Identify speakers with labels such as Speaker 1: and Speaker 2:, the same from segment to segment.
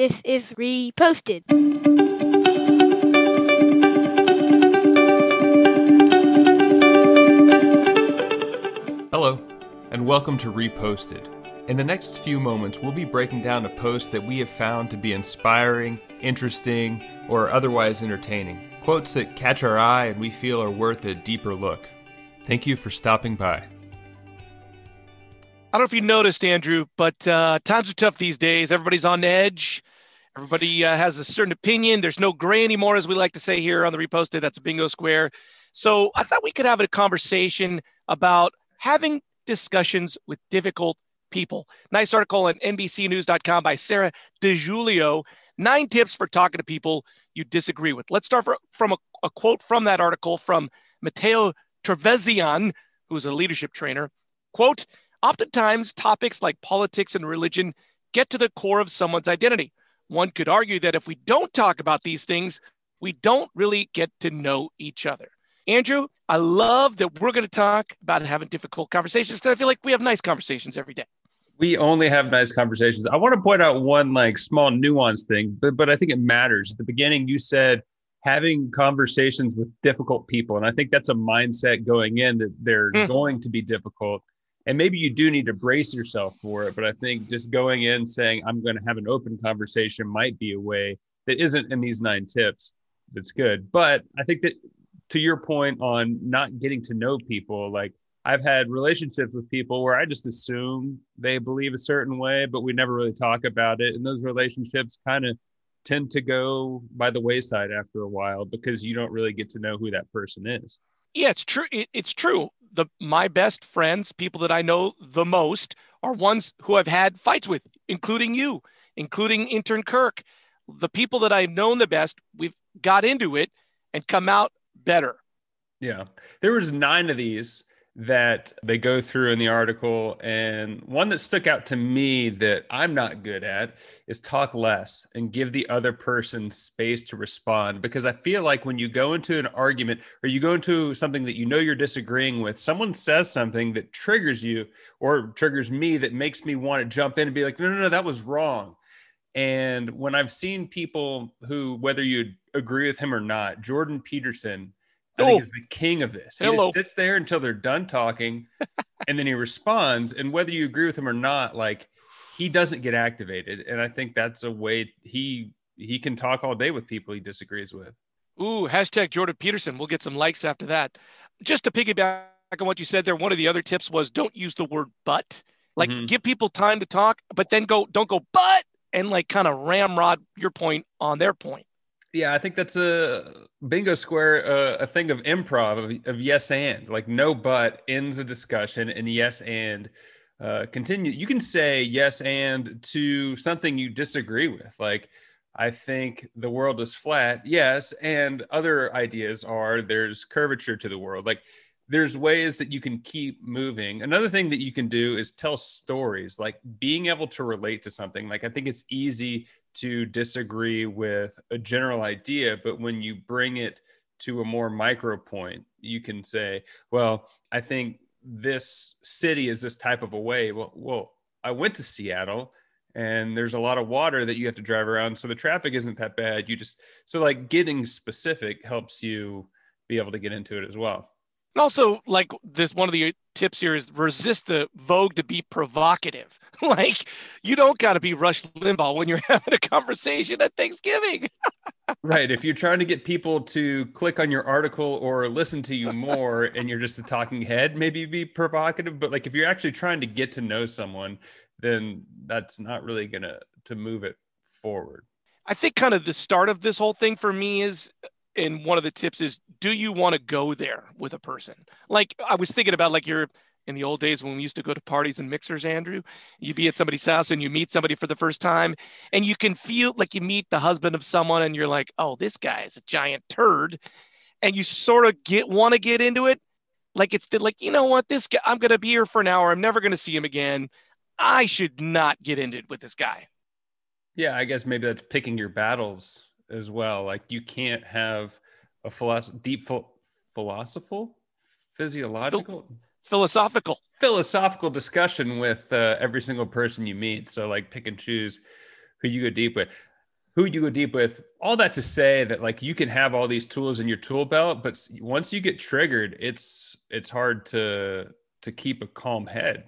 Speaker 1: This is reposted.
Speaker 2: Hello, and welcome to Reposted. In the next few moments, we'll be breaking down a post that we have found to be inspiring, interesting, or otherwise entertaining. Quotes that catch our eye and we feel are worth a deeper look. Thank you for stopping by.
Speaker 3: I don't know if you noticed, Andrew, but uh, times are tough these days. Everybody's on edge. Everybody uh, has a certain opinion. There's no gray anymore, as we like to say here on the reposted. That's a bingo square. So I thought we could have a conversation about having discussions with difficult people. Nice article on NBCNews.com by Sarah DiGiulio. Nine tips for talking to people you disagree with. Let's start from a, a quote from that article from Matteo Trevisan, who's a leadership trainer. Quote, oftentimes topics like politics and religion get to the core of someone's identity. One could argue that if we don't talk about these things, we don't really get to know each other. Andrew, I love that we're going to talk about having difficult conversations because I feel like we have nice conversations every day.
Speaker 4: We only have nice conversations. I want to point out one like small nuance thing, but but I think it matters. At the beginning, you said having conversations with difficult people, and I think that's a mindset going in that they're mm. going to be difficult, and maybe you do need to brace yourself for it. But I think just going in saying I'm going to have an open conversation might be a way that isn't in these nine tips. That's good, but I think that to your point on not getting to know people, like I've had relationships with people where I just assume they believe a certain way, but we never really talk about it. And those relationships kind of tend to go by the wayside after a while because you don't really get to know who that person is.
Speaker 3: Yeah, it's true. It's true. The my best friends, people that I know the most, are ones who I've had fights with, including you, including intern Kirk. The people that I've known the best, we've got into it and come out better.
Speaker 4: Yeah. There was nine of these that they go through in the article and one that stuck out to me that I'm not good at is talk less and give the other person space to respond because I feel like when you go into an argument or you go into something that you know you're disagreeing with someone says something that triggers you or triggers me that makes me want to jump in and be like no no no that was wrong. And when I've seen people who, whether you agree with him or not, Jordan Peterson, I think is the king of this. He Hello. just sits there until they're done talking, and then he responds. And whether you agree with him or not, like he doesn't get activated. And I think that's a way he he can talk all day with people he disagrees with.
Speaker 3: Ooh, hashtag Jordan Peterson. We'll get some likes after that. Just to piggyback on what you said there, one of the other tips was don't use the word but. Like mm-hmm. give people time to talk, but then go don't go but and like kind of ramrod your point on their point.
Speaker 4: Yeah, I think that's a bingo square, uh, a thing of improv of, of, yes and like no but ends a discussion and yes and uh, continue. You can say yes and to something you disagree with. Like I think the world is flat. Yes, and other ideas are there's curvature to the world. Like there's ways that you can keep moving. Another thing that you can do is tell stories, like being able to relate to something. Like I think it's easy to disagree with a general idea, but when you bring it to a more micro point, you can say, well, I think this city is this type of a way. Well, well, I went to Seattle and there's a lot of water that you have to drive around. So the traffic isn't that bad. You just, so like getting specific helps you be able to get into it as well.
Speaker 3: And also, like this, one of the tips here is resist the vogue to be provocative. like, you don't got to be Rush Limbaugh when you're having a conversation at Thanksgiving.
Speaker 4: right. If you're trying to get people to click on your article or listen to you more and you're just a talking head, maybe be provocative. But like, if you're actually trying to get to know someone, then that's not really going to to move it forward.
Speaker 3: I think kind of the start of this whole thing for me is and one of the tips is do you want to go there with a person? Like i was thinking about like you're in the old days when we used to go to parties and mixers andrew you be at somebody's house and you meet somebody for the first time and you can feel like you meet the husband of someone and you're like oh this guy is a giant turd. And you sort of get want to get into it. Like it's the, like you know what? This guy i'm going to be here for an hour. I'm never going to see him again. I should not get into it with this guy.
Speaker 4: Yeah i guess maybe that's picking your battles as well. Like you can't have a philosoph- deep ph- philosophical, physiological,
Speaker 3: philosophical,
Speaker 4: philosophical discussion with uh, every single person you meet. So like pick and choose who you go deep with. who you go deep with. All that to say that like you can have all these tools in your tool belt, but once you get triggered, it's it's hard to to keep a calm head,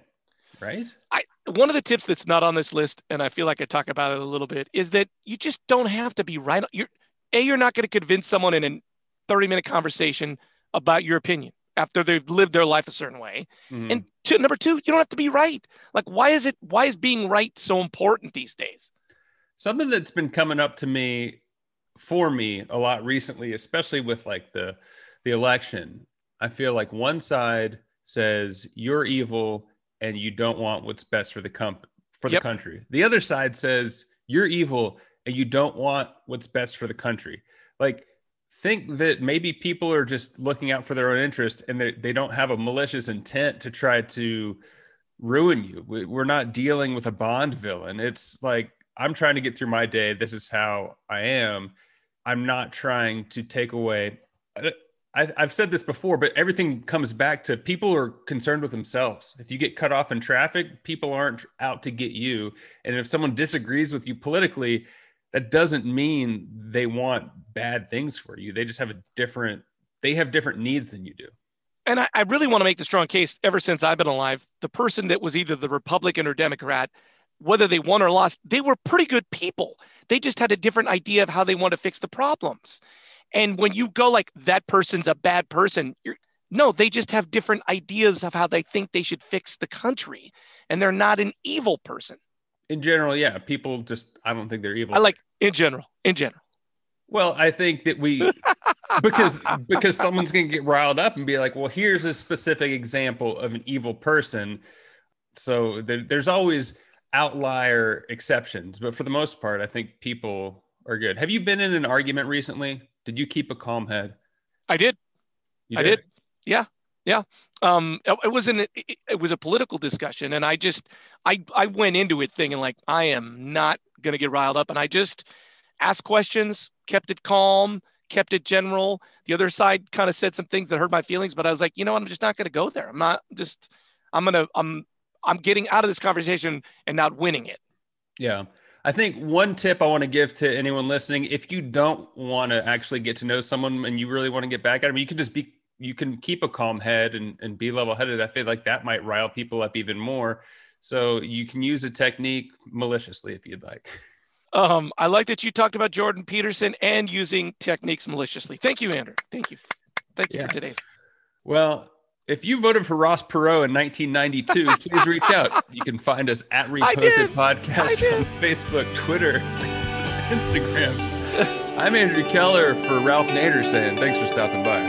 Speaker 4: right?
Speaker 3: I one of the tips that's not on this list, and I feel like I talk about it a little bit, is that you just don't have to be right. You're a you're not going to convince someone in a 30 minute conversation about your opinion after they've lived their life a certain way. Mm-hmm. And two, number two, you don't have to be right. Like, why is it? Why is being right so important these days?
Speaker 4: Something that's been coming up to me for me a lot recently, especially with like the the election. I feel like one side says you're evil and you don't want what's best for the comp- for the yep. country. The other side says you're evil and you don't want what's best for the country. Like think that maybe people are just looking out for their own interest and they, they don't have a malicious intent to try to ruin you. We, we're not dealing with a Bond villain. It's like, I'm trying to get through my day. This is how I am. I'm not trying to take away. I, have said this before, but everything comes back to people are concerned with themselves. If you get cut off in traffic, people aren't out to get you. And if someone disagrees with you politically, that doesn't mean they want bad things for you. They just have a different, they have different needs than you do.
Speaker 3: And I, I really want to make the strong case ever since I've been alive, the person that was either the Republican or Democrat, whether they won or lost, they were pretty good people. They just had a different idea of how they want to fix the problems. And when you go like that person's a bad person, you're no, they just have different ideas of how they think they should fix the country. And they're not an evil person
Speaker 4: in general, yeah, people just I don't think they're evil.
Speaker 3: I like in general, in general.
Speaker 4: Well, I think that we because because someone's going to get riled up and be like, "Well, here's a specific example of an evil person." So there, there's always outlier exceptions, but for the most part, I think people are good. Have you been in an argument recently? Did you keep a calm head?
Speaker 3: I did. did? I did. Yeah. Yeah, um, it, it was an it, it, was a political discussion, and I just I I went into it thinking like I am not going to get riled up, and I just asked questions, kept it calm, kept it general. The other side kind of said some things that hurt my feelings, but I was like, you know, I'm just not going to go there. I'm not just I'm gonna I'm I'm getting out of this conversation and not winning it.
Speaker 4: Yeah. I think one tip I want to give to anyone listening, if you don't want to actually get to know someone and you really want to get back at them, you can just be you can keep a calm head and, and be level headed, I feel like that might rile people up even more. So you can use a technique maliciously if you'd like.
Speaker 3: Um, I like that you talked about Jordan Peterson and using techniques maliciously. Thank you, Andrew. Thank you. Thank you yeah. for today's.
Speaker 4: Well, if you voted for Ross Perot in 1992, please reach out. You can find us at Reposted Podcast on Facebook, Twitter, Instagram. I'm Andrew Keller for Ralph Nader saying thanks for stopping by.